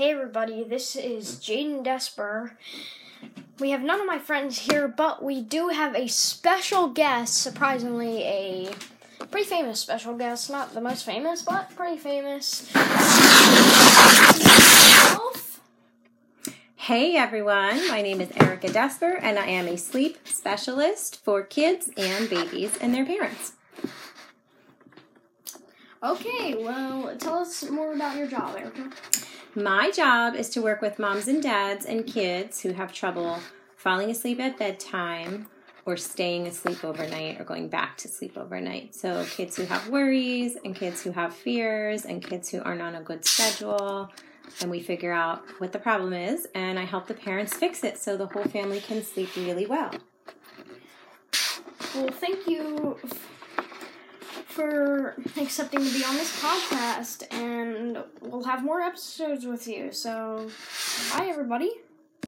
Hey everybody, this is Jaden Desper. We have none of my friends here, but we do have a special guest, surprisingly, a pretty famous special guest. Not the most famous, but pretty famous. Hey everyone, my name is Erica Desper, and I am a sleep specialist for kids and babies and their parents. Okay, well, tell us more about your job, Erica. My job is to work with moms and dads and kids who have trouble falling asleep at bedtime or staying asleep overnight or going back to sleep overnight. So, kids who have worries and kids who have fears and kids who aren't on a good schedule. And we figure out what the problem is, and I help the parents fix it so the whole family can sleep really well. Well, thank you for accepting to be on this podcast, and we'll have more episodes with you. So, bye, everybody.